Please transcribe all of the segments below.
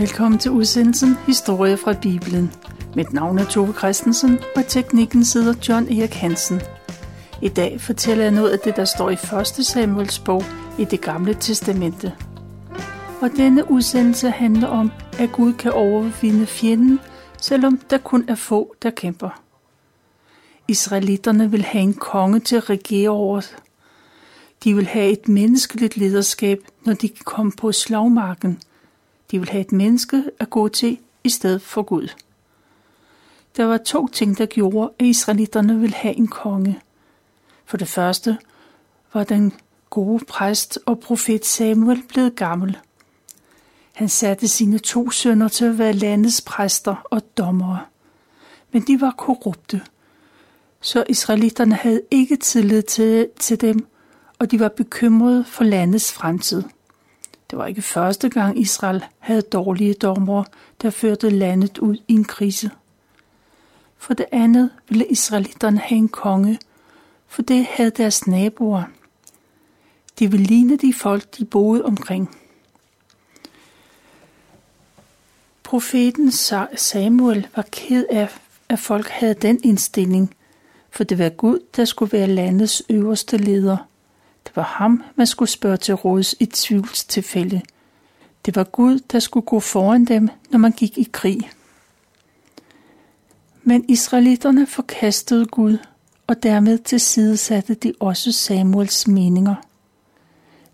Velkommen til udsendelsen Historie fra Bibelen. Mit navn er Tove Christensen, og teknikken sidder John Erik Hansen. I dag fortæller jeg noget af det, der står i 1. Samuels bog i det gamle testamente. Og denne udsendelse handler om, at Gud kan overvinde fjenden, selvom der kun er få, der kæmper. Israelitterne vil have en konge til at regere over. De vil have et menneskeligt lederskab, når de kommer på slagmarken – de vil have et menneske at gå til i stedet for Gud. Der var to ting, der gjorde, at israelitterne ville have en konge. For det første var den gode præst og profet Samuel blevet gammel. Han satte sine to sønner til at være landets præster og dommere. Men de var korrupte, så israelitterne havde ikke tillid til, til dem, og de var bekymrede for landets fremtid. Det var ikke første gang Israel havde dårlige dommer, der førte landet ud i en krise. For det andet ville israelitterne have en konge, for det havde deres naboer. De ville ligne de folk, de boede omkring. Profeten Samuel var ked af, at folk havde den indstilling, for det var Gud, der skulle være landets øverste leder – det var ham, man skulle spørge til råds i tvivlstilfælde. Det var Gud, der skulle gå foran dem, når man gik i krig. Men israelitterne forkastede Gud, og dermed tilsidesatte de også Samuels meninger.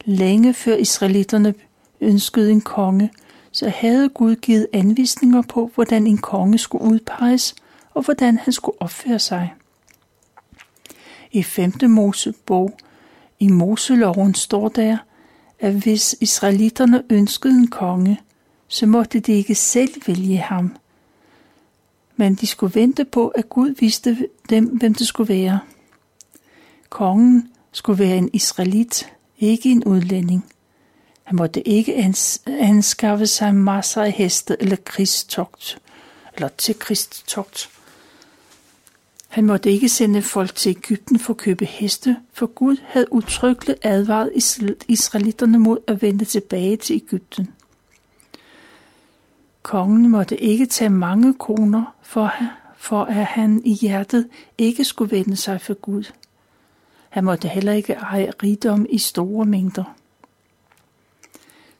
Længe før israelitterne ønskede en konge, så havde Gud givet anvisninger på, hvordan en konge skulle udpeges, og hvordan han skulle opføre sig. I 5. Mosebog i Moseloven står der, at hvis israelitterne ønskede en konge, så måtte de ikke selv vælge ham. Men de skulle vente på, at Gud vidste dem, hvem det skulle være. Kongen skulle være en israelit, ikke en udlænding. Han måtte ikke anskaffe sig masser af heste eller krigstogt, eller til krigstogt. Han måtte ikke sende folk til Ægypten for at købe heste, for Gud havde utryggeligt advaret israelitterne mod at vende tilbage til Ægypten. Kongen måtte ikke tage mange koner, for, for at han i hjertet ikke skulle vende sig for Gud. Han måtte heller ikke eje rigdom i store mængder.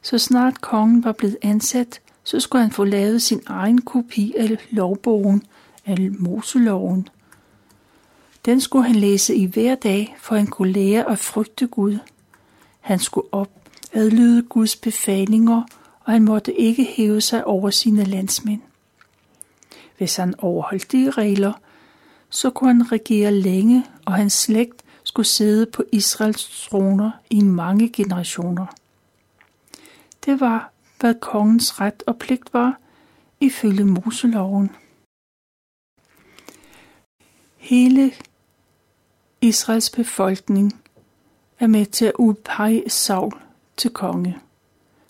Så snart kongen var blevet ansat, så skulle han få lavet sin egen kopi af lovbogen, af Moseloven, den skulle han læse i hver dag, for han kunne lære at frygte Gud. Han skulle op adlyde Guds befalinger, og han måtte ikke hæve sig over sine landsmænd. Hvis han overholdt de regler, så kunne han regere længe, og hans slægt skulle sidde på Israels troner i mange generationer. Det var, hvad kongens ret og pligt var, ifølge Moseloven. Hele Israels befolkning er med til at udpege Saul til konge.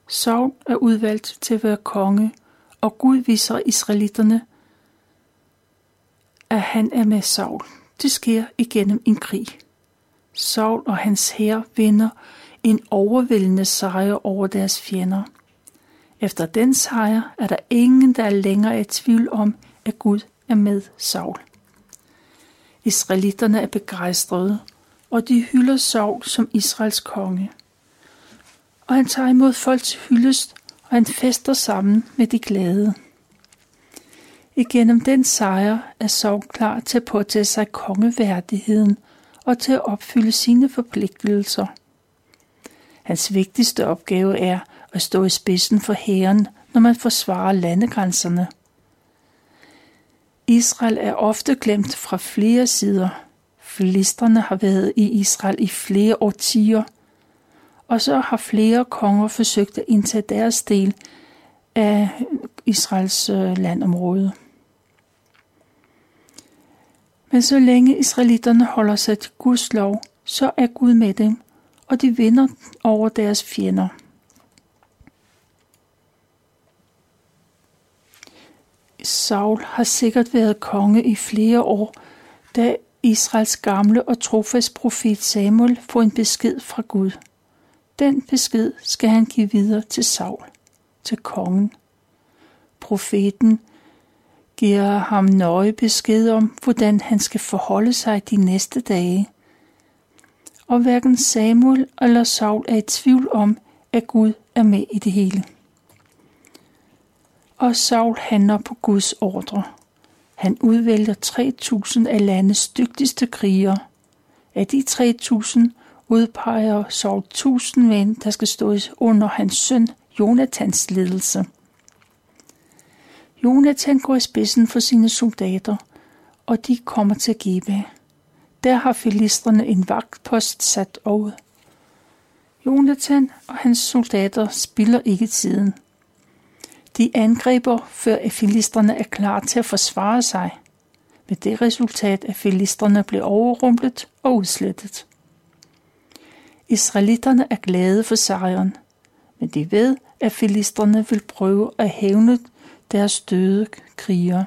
Saul er udvalgt til at være konge, og Gud viser israelitterne, at han er med Saul. Det sker igennem en krig. Saul og hans hær vinder en overvældende sejr over deres fjender. Efter den sejr er der ingen, der er længere i tvivl om, at Gud er med Saul. Israelitterne er begejstrede, og de hylder Saul som Israels konge. Og han tager imod folk til hyldest, og han fester sammen med de glade. Igennem den sejr er Saul klar til at påtage sig kongeværdigheden og til at opfylde sine forpligtelser. Hans vigtigste opgave er at stå i spidsen for hæren, når man forsvarer landegrænserne. Israel er ofte glemt fra flere sider. Filisterne har været i Israel i flere årtier, og så har flere konger forsøgt at indtage deres del af Israels øh, landområde. Men så længe israelitterne holder sig til Guds lov, så er Gud med dem, og de vinder over deres fjender. Saul har sikkert været konge i flere år, da Israels gamle og trofast profet Samuel får en besked fra Gud. Den besked skal han give videre til Saul, til kongen. profeten giver ham nøje besked om, hvordan han skal forholde sig de næste dage. Og hverken Samuel eller Saul er i tvivl om, at Gud er med i det hele. Og Saul handler på Guds ordre. Han udvælger 3.000 af landets dygtigste krigere. Af de 3.000 udpeger Saul 1.000 mænd, der skal stå under hans søn Jonathans ledelse. Jonathan går i spidsen for sine soldater, og de kommer til Geba. Der har filisterne en vagtpost sat over. Jonathan og hans soldater spiller ikke tiden. De angriber, før filistrene er klar til at forsvare sig. Med det resultat, at filistrene blev overrumplet og udslettet. Israelitterne er glade for sejren, men de ved, at filistrene vil prøve at hævne deres døde krigere.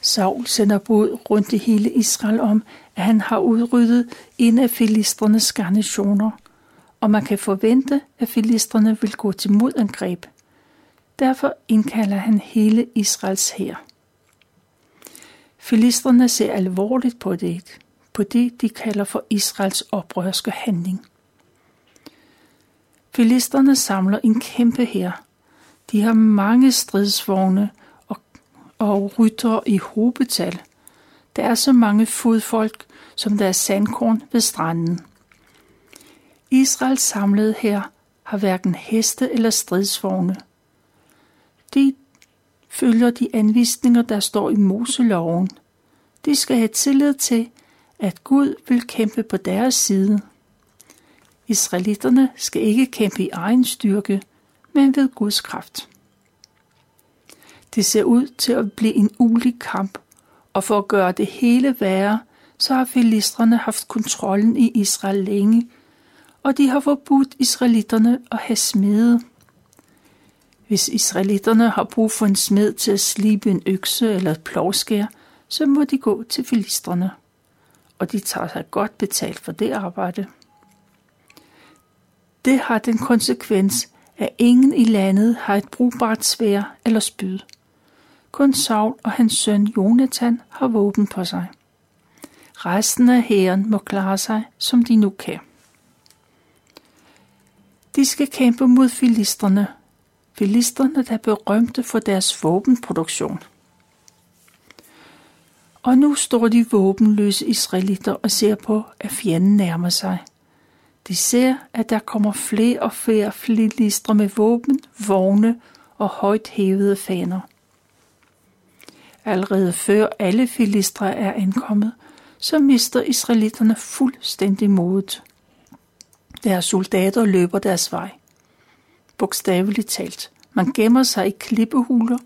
Saul sender bud rundt i hele Israel om, at han har udryddet en af filisternes garnisoner, og man kan forvente, at filistrene vil gå til modangreb. Derfor indkalder han hele Israels hær. Filistrene ser alvorligt på det, på det de kalder for Israels oprørske handling. Filisterne samler en kæmpe hær, de har mange stridsvogne og, og rytter i hobetal. Der er så mange fodfolk, som der er sandkorn ved stranden. Israels samlede her har hverken heste eller stridsvogne. De følger de anvisninger, der står i Moseloven. De skal have tillid til, at Gud vil kæmpe på deres side. Israelitterne skal ikke kæmpe i egen styrke, men ved Guds kraft. Det ser ud til at blive en ulig kamp, og for at gøre det hele værre, så har filistrene haft kontrollen i Israel længe, og de har forbudt israelitterne at have smede. Hvis israelitterne har brug for en smed til at slibe en økse eller et plovskær, så må de gå til filistrene, og de tager sig godt betalt for det arbejde. Det har den konsekvens, at ingen i landet har et brugbart svær eller spyd. Kun Saul og hans søn Jonathan har våben på sig. Resten af hæren må klare sig, som de nu kan. De skal kæmpe mod filisterne. Filisterne, der er berømte for deres våbenproduktion. Og nu står de våbenløse israelitter og ser på, at fjenden nærmer sig – de ser, at der kommer flere og flere filistre med våben, vogne og højt hævede faner. Allerede før alle filistre er ankommet, så mister israelitterne fuldstændig modet. Deres soldater løber deres vej. Bogstaveligt talt. Man gemmer sig i klippehuler,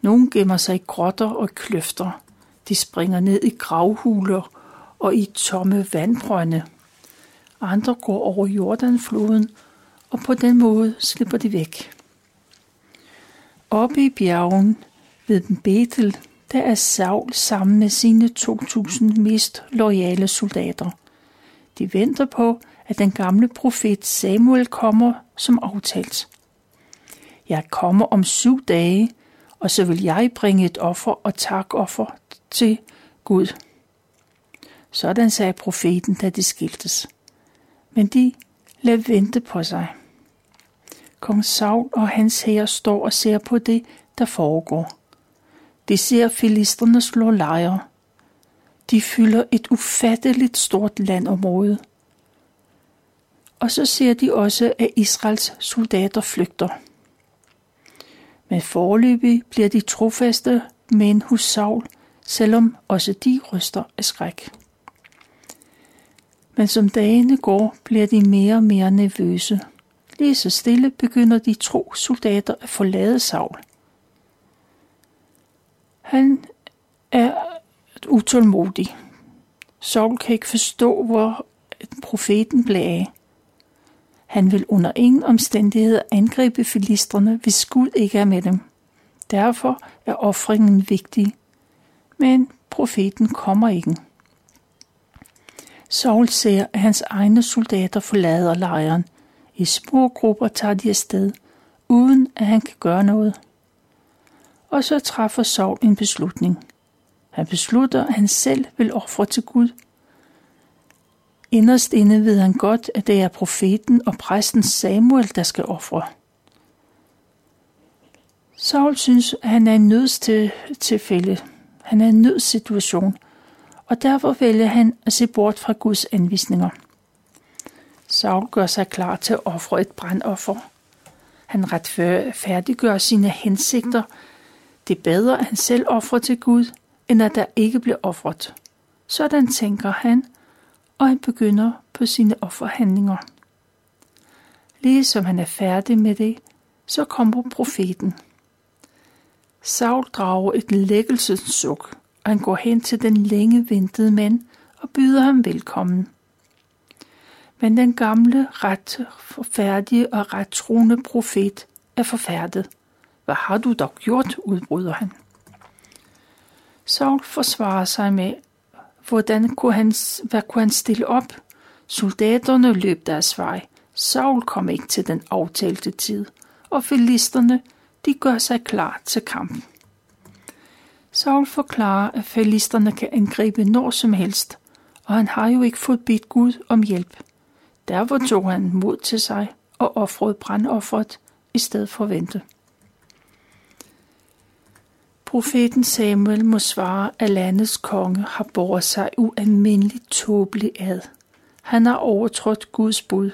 nogle gemmer sig i grotter og kløfter. De springer ned i gravhuler og i tomme vandbrønde andre går over Jordanfloden, og på den måde slipper de væk. Oppe i bjergen ved Betel, der er Saul sammen med sine 2.000 mest loyale soldater. De venter på, at den gamle profet Samuel kommer som aftalt. Jeg kommer om syv dage, og så vil jeg bringe et offer og takoffer til Gud. Sådan sagde profeten, da de skiltes men de lad vente på sig. Kong Saul og hans herre står og ser på det, der foregår. De ser filisterne slå lejre. De fylder et ufatteligt stort landområde. Og så ser de også, at Israels soldater flygter. Men forløbig bliver de trofaste mænd hos Saul, selvom også de ryster af skræk. Men som dagene går, bliver de mere og mere nervøse. Lige så stille begynder de tro soldater at forlade Saul. Han er utålmodig. Saul kan ikke forstå, hvor profeten blev af. Han vil under ingen omstændigheder angribe filistrene, hvis Gud ikke er med dem. Derfor er offringen vigtig. Men profeten kommer ikke. Saul ser, at hans egne soldater forlader lejren. I små grupper tager de afsted, uden at han kan gøre noget. Og så træffer Saul en beslutning. Han beslutter, at han selv vil ofre til Gud. Inderst inde ved han godt, at det er profeten og præsten Samuel, der skal ofre. Saul synes, at han er en nødstilfælde. Han er en nødsituation, og derfor vælger han at se bort fra Guds anvisninger. Saul gør sig klar til at ofre et brandoffer. Han retfærdiggør sine hensigter. Det er bedre, at han selv offrer til Gud, end at der ikke bliver offret. Sådan tænker han, og han begynder på sine offerhandlinger. Lige som han er færdig med det, så kommer profeten. Saul drager et lækkelsessuk, og han går hen til den længe ventede mand og byder ham velkommen. Men den gamle, ret forfærdige og ret troende profet er forfærdet. Hvad har du dog gjort, udbryder han. Saul forsvarer sig med, hvordan kunne han, hvad kunne han stille op? Soldaterne løb deres vej. Saul kom ikke til den aftalte tid, og filisterne, de gør sig klar til kampen. Saul forklarer, at filisterne kan angribe når som helst, og han har jo ikke fået bedt Gud om hjælp. Derfor tog han mod til sig og offrede brandofferet i stedet for at vente. Profeten Samuel må svare, at landets konge har båret sig ualmindeligt tåbelig ad. Han har overtrådt Guds bud.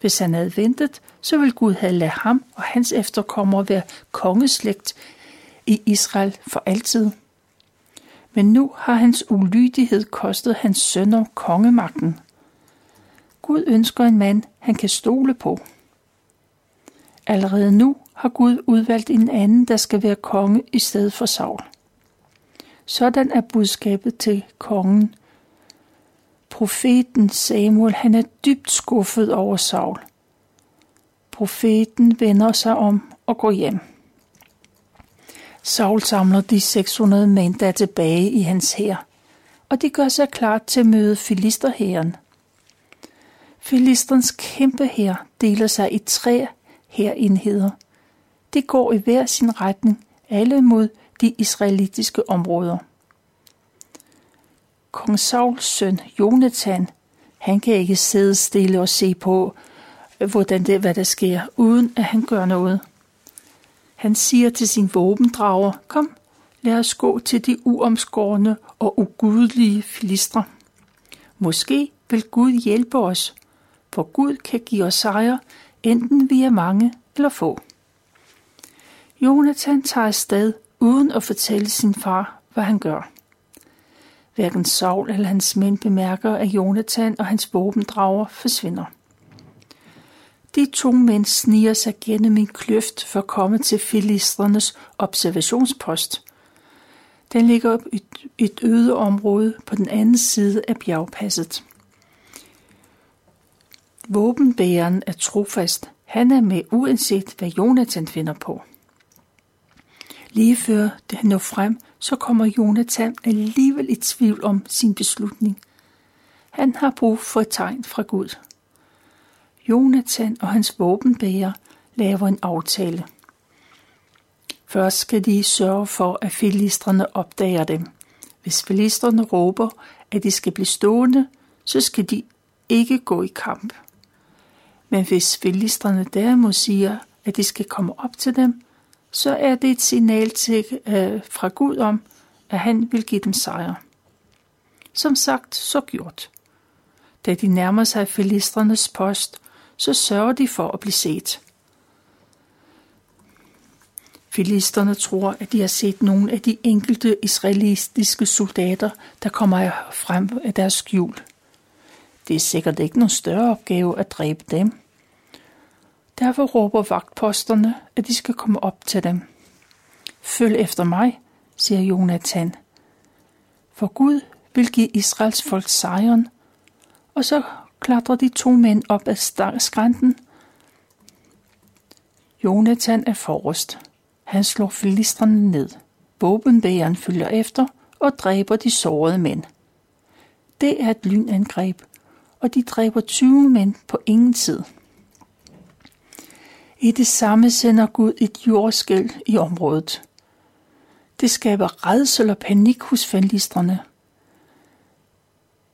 Hvis han havde ventet, så ville Gud have ladet ham og hans efterkommere være kongeslægt i Israel for altid. Men nu har hans ulydighed kostet hans sønner kongemagten. Gud ønsker en mand, han kan stole på. Allerede nu har Gud udvalgt en anden, der skal være konge i stedet for Saul. Sådan er budskabet til kongen. Profeten Samuel, han er dybt skuffet over Saul. Profeten vender sig om og går hjem. Saul samler de 600 mænd, der er tilbage i hans hær, og de gør sig klar til at møde filisterhæren. Filisterens kæmpe hær deler sig i tre hærenheder. De går i hver sin retning, alle mod de israelitiske områder. Kong Sauls søn, Jonathan, han kan ikke sidde stille og se på, hvordan det, hvad der sker, uden at han gør noget. Han siger til sin våbendrager, kom, lad os gå til de uomskårne og ugudelige filistre. Måske vil Gud hjælpe os, for Gud kan give os sejr, enten vi er mange eller få. Jonathan tager afsted uden at fortælle sin far, hvad han gør. Hverken Saul eller hans mænd bemærker, at Jonathan og hans våbendrager forsvinder. De to mænd sniger sig gennem en kløft for at komme til filistrenes observationspost. Den ligger i et øde område på den anden side af bjergpasset. Våbenbæreren er trofast. Han er med uanset, hvad Jonathan finder på. Lige før det når frem, så kommer Jonathan alligevel i tvivl om sin beslutning. Han har brug for et tegn fra Gud. Jonathan og hans våbenbærer laver en aftale. Først skal de sørge for, at filistrene opdager dem. Hvis filistrene råber, at de skal blive stående, så skal de ikke gå i kamp. Men hvis filistrene derimod siger, at de skal komme op til dem, så er det et signal til, øh, fra Gud om, at han vil give dem sejr. Som sagt, så gjort. Da de nærmer sig filistrenes post, så sørger de for at blive set. Filisterne tror, at de har set nogle af de enkelte israelistiske soldater, der kommer frem af deres skjul. Det er sikkert ikke nogen større opgave at dræbe dem. Derfor råber vagtposterne, at de skal komme op til dem. Følg efter mig, siger Jonathan. For Gud vil give Israels folk sejren. Og så klatrer de to mænd op ad skrænten. Jonathan er forrest. Han slår filistrene ned. Våbenbæreren følger efter og dræber de sårede mænd. Det er et lynangreb, og de dræber 20 mænd på ingen tid. I det samme sender Gud et jordskæld i området. Det skaber redsel og panik hos fandlistrene.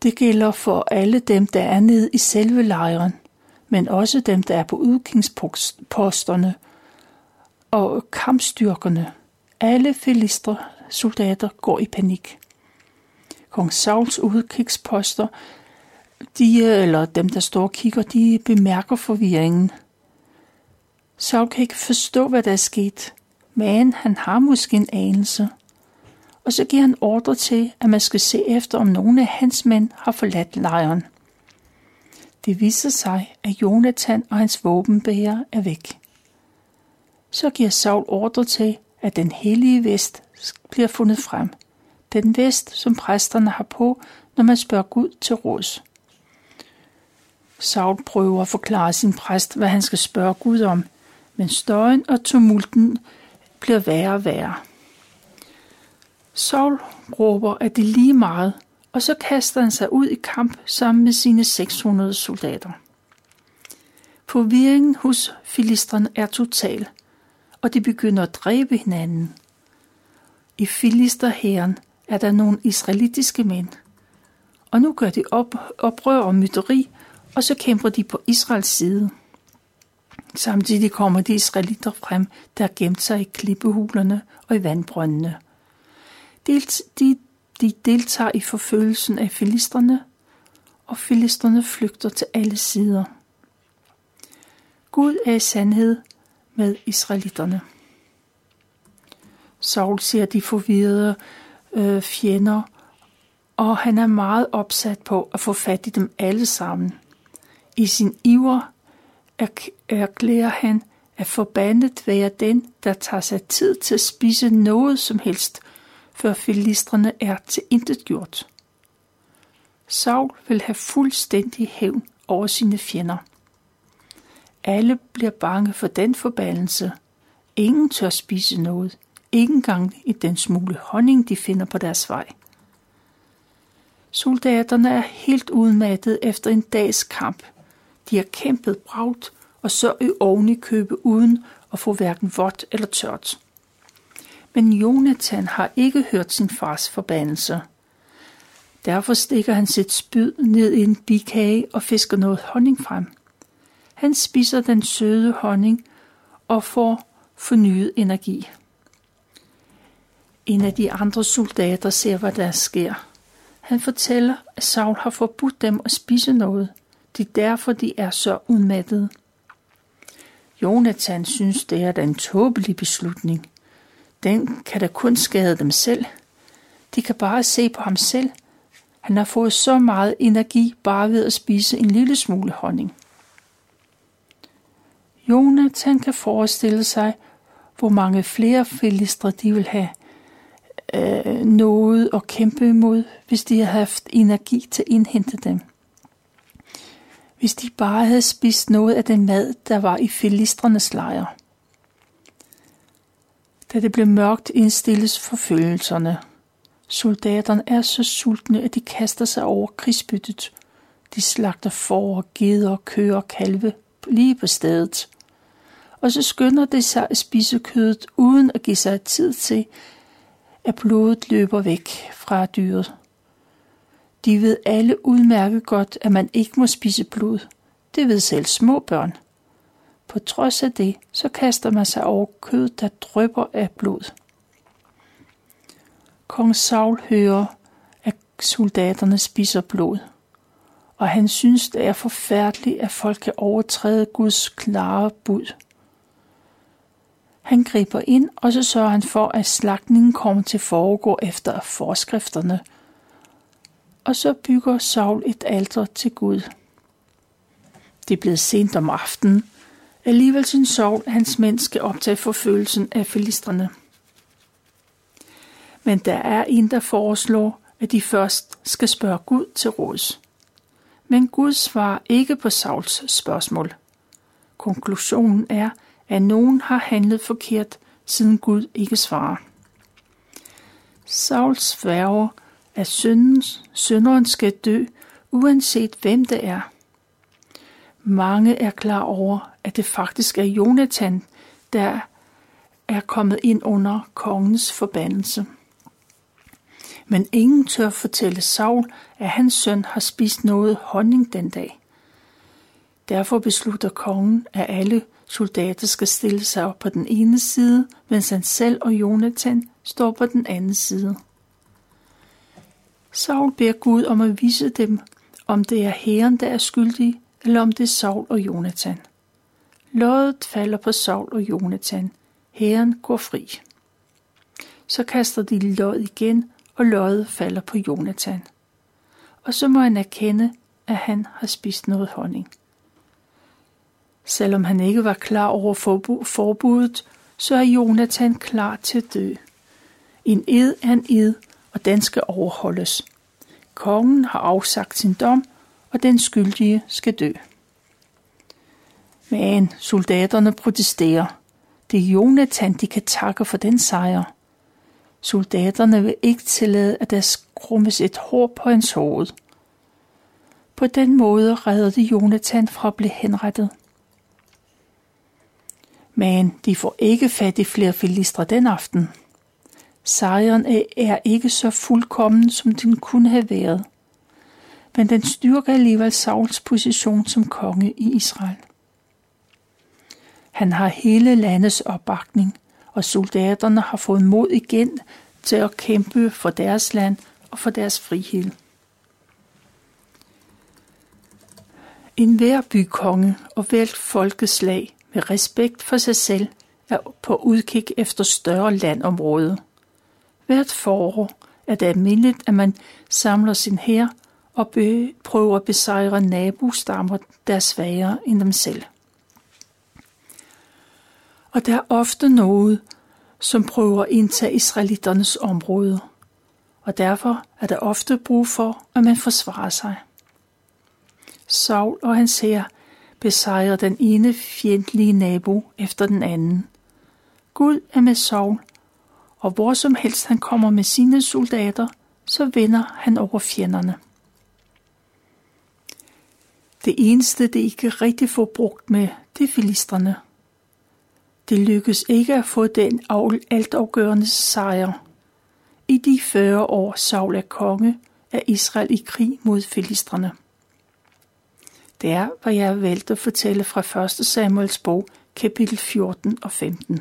Det gælder for alle dem, der er nede i selve lejren, men også dem, der er på udkingsposterne og kampstyrkerne. Alle filistre soldater går i panik. Kong Sauls udkigsposter, de, øh, eller dem, der står og kigger, de bemærker forvirringen. Saul kan ikke forstå, hvad der er sket, men han har måske en anelse. Og så giver han ordre til, at man skal se efter, om nogle af hans mænd har forladt lejren. Det viser sig, at Jonathan og hans våbenbærer er væk. Så giver Saul ordre til, at den hellige vest bliver fundet frem. Den vest, som præsterne har på, når man spørger Gud til råds. Saul prøver at forklare sin præst, hvad han skal spørge Gud om, men støjen og tumulten bliver værre og værre. Saul råber, at det er lige meget, og så kaster han sig ud i kamp sammen med sine 600 soldater. Forvirringen hos filisterne er total, og de begynder at dræbe hinanden. I filisterherren er der nogle israelitiske mænd, og nu gør de op, oprør og mytteri, og så kæmper de på Israels side. Samtidig kommer de israelitter frem, der har gemt sig i klippehulerne og i vandbrøndene. De, de, de deltager i forfølgelsen af filisterne, og filisterne flygter til alle sider. Gud er i sandhed med israelitterne. Saul ser de forvirrede øh, fjender, og han er meget opsat på at få fat i dem alle sammen. I sin iver erklærer han, at forbandet være den, der tager sig tid til at spise noget som helst, før filistrene er til intet gjort. Saul vil have fuldstændig hævn over sine fjender. Alle bliver bange for den forbandelse. Ingen tør spise noget, ikke engang i den smule honning, de finder på deres vej. Soldaterne er helt udmattet efter en dags kamp. De har kæmpet bragt og så i oven i købe uden at få hverken vådt eller tørt. Men Jonathan har ikke hørt sin fars forbandelser. Derfor stikker han sit spyd ned i en bikage og fisker noget honning frem. Han spiser den søde honning og får fornyet energi. En af de andre soldater ser, hvad der sker. Han fortæller, at Saul har forbudt dem at spise noget. Det er derfor, de er så udmattede. Jonathan synes, det er en tåbelig beslutning. Den kan da kun skade dem selv. De kan bare se på ham selv. Han har fået så meget energi bare ved at spise en lille smule honning. Jonathan kan forestille sig, hvor mange flere filistre de vil have øh, noget at kæmpe imod, hvis de har haft energi til at indhente dem. Hvis de bare havde spist noget af den mad, der var i filistrenes lejr. Da det blev mørkt, indstilles forfølgelserne. Soldaterne er så sultne, at de kaster sig over krigsbyttet. De slagter får, geder, køer og kalve lige på stedet. Og så skynder de sig at spise kødet, uden at give sig tid til, at blodet løber væk fra dyret. De ved alle udmærket godt, at man ikke må spise blod. Det ved selv små børn. På trods af det, så kaster man sig over kød, der drypper af blod. Kong Saul hører, at soldaterne spiser blod, og han synes, det er forfærdeligt, at folk kan overtræde Guds klare bud. Han griber ind, og så sørger han for, at slagtningen kommer til at foregå efter forskrifterne. Og så bygger Saul et alter til Gud. Det er blevet sent om aftenen. Alligevel synes Saul, at hans mænd skal optage forfølgelsen af filistrene. Men der er en, der foreslår, at de først skal spørge Gud til råds. Men Gud svarer ikke på Sauls spørgsmål. Konklusionen er, at nogen har handlet forkert, siden Gud ikke svarer. Saul sværger, at syndens, synderen skal dø, uanset hvem det er. Mange er klar over, at det faktisk er Jonathan, der er kommet ind under kongens forbandelse. Men ingen tør fortælle Saul, at hans søn har spist noget honning den dag. Derfor beslutter kongen, at alle soldater skal stille sig op på den ene side, mens han selv og Jonathan står på den anden side. Saul beder Gud om at vise dem, om det er herren, der er skyldig, eller om det er Saul og Jonathan. Loddet falder på Saul og Jonathan. Herren går fri. Så kaster de lod igen, og loddet falder på Jonathan. Og så må han erkende, at han har spist noget honning. Selvom han ikke var klar over forbuddet, så er Jonathan klar til at dø. En ed er en ed, og den skal overholdes. Kongen har afsagt sin dom, og den skyldige skal dø. Men soldaterne protesterer. Det er Jonathan, de kan takke for den sejr. Soldaterne vil ikke tillade, at der skrummes et hår på hans hoved. På den måde redder de Jonathan fra at blive henrettet. Men de får ikke fat i flere filistre den aften. Sejren er ikke så fuldkommen, som den kunne have været. Men den styrker alligevel Sauls position som konge i Israel. Han har hele landets opbakning, og soldaterne har fået mod igen til at kæmpe for deres land og for deres frihed. En hver bykonge og hvert folkeslag med respekt for sig selv er på udkig efter større landområde. Hvert forår er det almindeligt, at man samler sin hær og prøver at besejre nabostammer, der er svagere end dem selv. Og der er ofte noget, som prøver at indtage israeliternes område, og derfor er der ofte brug for, at man forsvarer sig. Saul og hans her besejrer den ene fjendtlige nabo efter den anden. Gud er med Saul, og hvor som helst han kommer med sine soldater, så vinder han over fjenderne. Det eneste, det ikke rigtig får brugt med, det er filistrene. Det lykkes ikke at få den altafgørende sejr. I de 40 år Saul er konge, er Israel i krig mod filistrene. Det er, hvad jeg har valgt at fortælle fra 1. Samuels bog, kapitel 14 og 15.